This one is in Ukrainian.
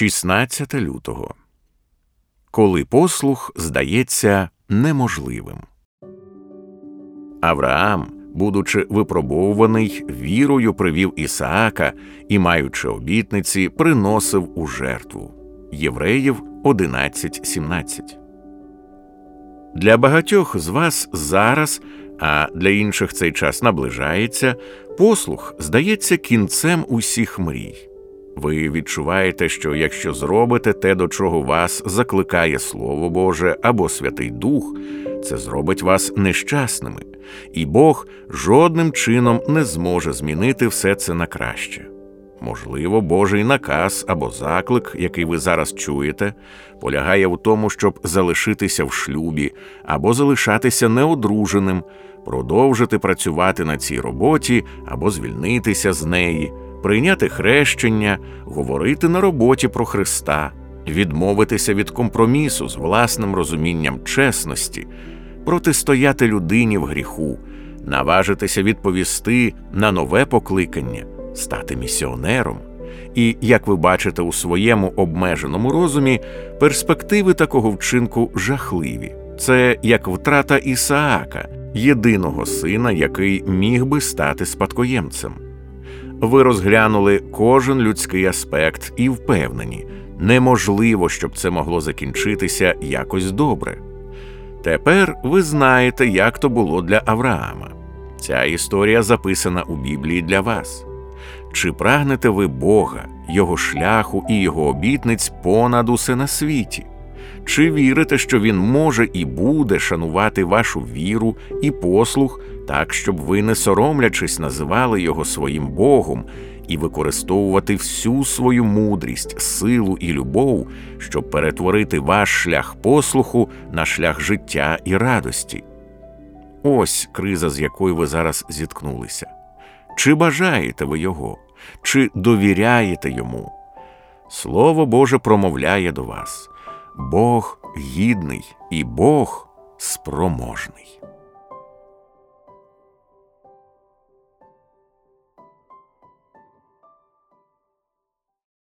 16 лютого. Коли послух здається неможливим. Авраам, будучи випробовуваний, вірою привів Ісаака і, маючи обітниці, приносив у жертву. Євреїв 11.17. Для багатьох з вас зараз, а для інших цей час наближається, послух здається кінцем усіх мрій. Ви відчуваєте, що якщо зробите те, до чого вас закликає Слово Боже або Святий Дух, це зробить вас нещасними, і Бог жодним чином не зможе змінити все це на краще. Можливо, Божий наказ або заклик, який ви зараз чуєте, полягає в тому, щоб залишитися в шлюбі або залишатися неодруженим, продовжити працювати на цій роботі або звільнитися з неї, прийняти хрещення, говорити на роботі про Христа, відмовитися від компромісу з власним розумінням чесності, протистояти людині в гріху, наважитися відповісти на нове покликання стати місіонером. І, як ви бачите у своєму обмеженому розумі, перспективи такого вчинку жахливі. Це як втрата Ісаака, єдиного сина, який міг би стати спадкоємцем. Ви розглянули кожен людський аспект і впевнені, неможливо, щоб це могло закінчитися якось добре. Тепер ви знаєте, як то було для Авраама. Ця історія записана у Біблії для вас. Чи прагнете ви Бога, Його шляху і Його обітниць понад усе на світі? Чи вірите, що Він може і буде шанувати вашу віру і послух так, щоб ви, не соромлячись, називали Його своїм Богом і використовувати всю свою мудрість, силу і любов, щоб перетворити ваш шлях послуху на шлях життя і радості? Ось криза, з якою ви зараз зіткнулися. Чи бажаєте ви його, чи довіряєте йому? Слово Боже промовляє до вас Бог гідний і Бог спроможний.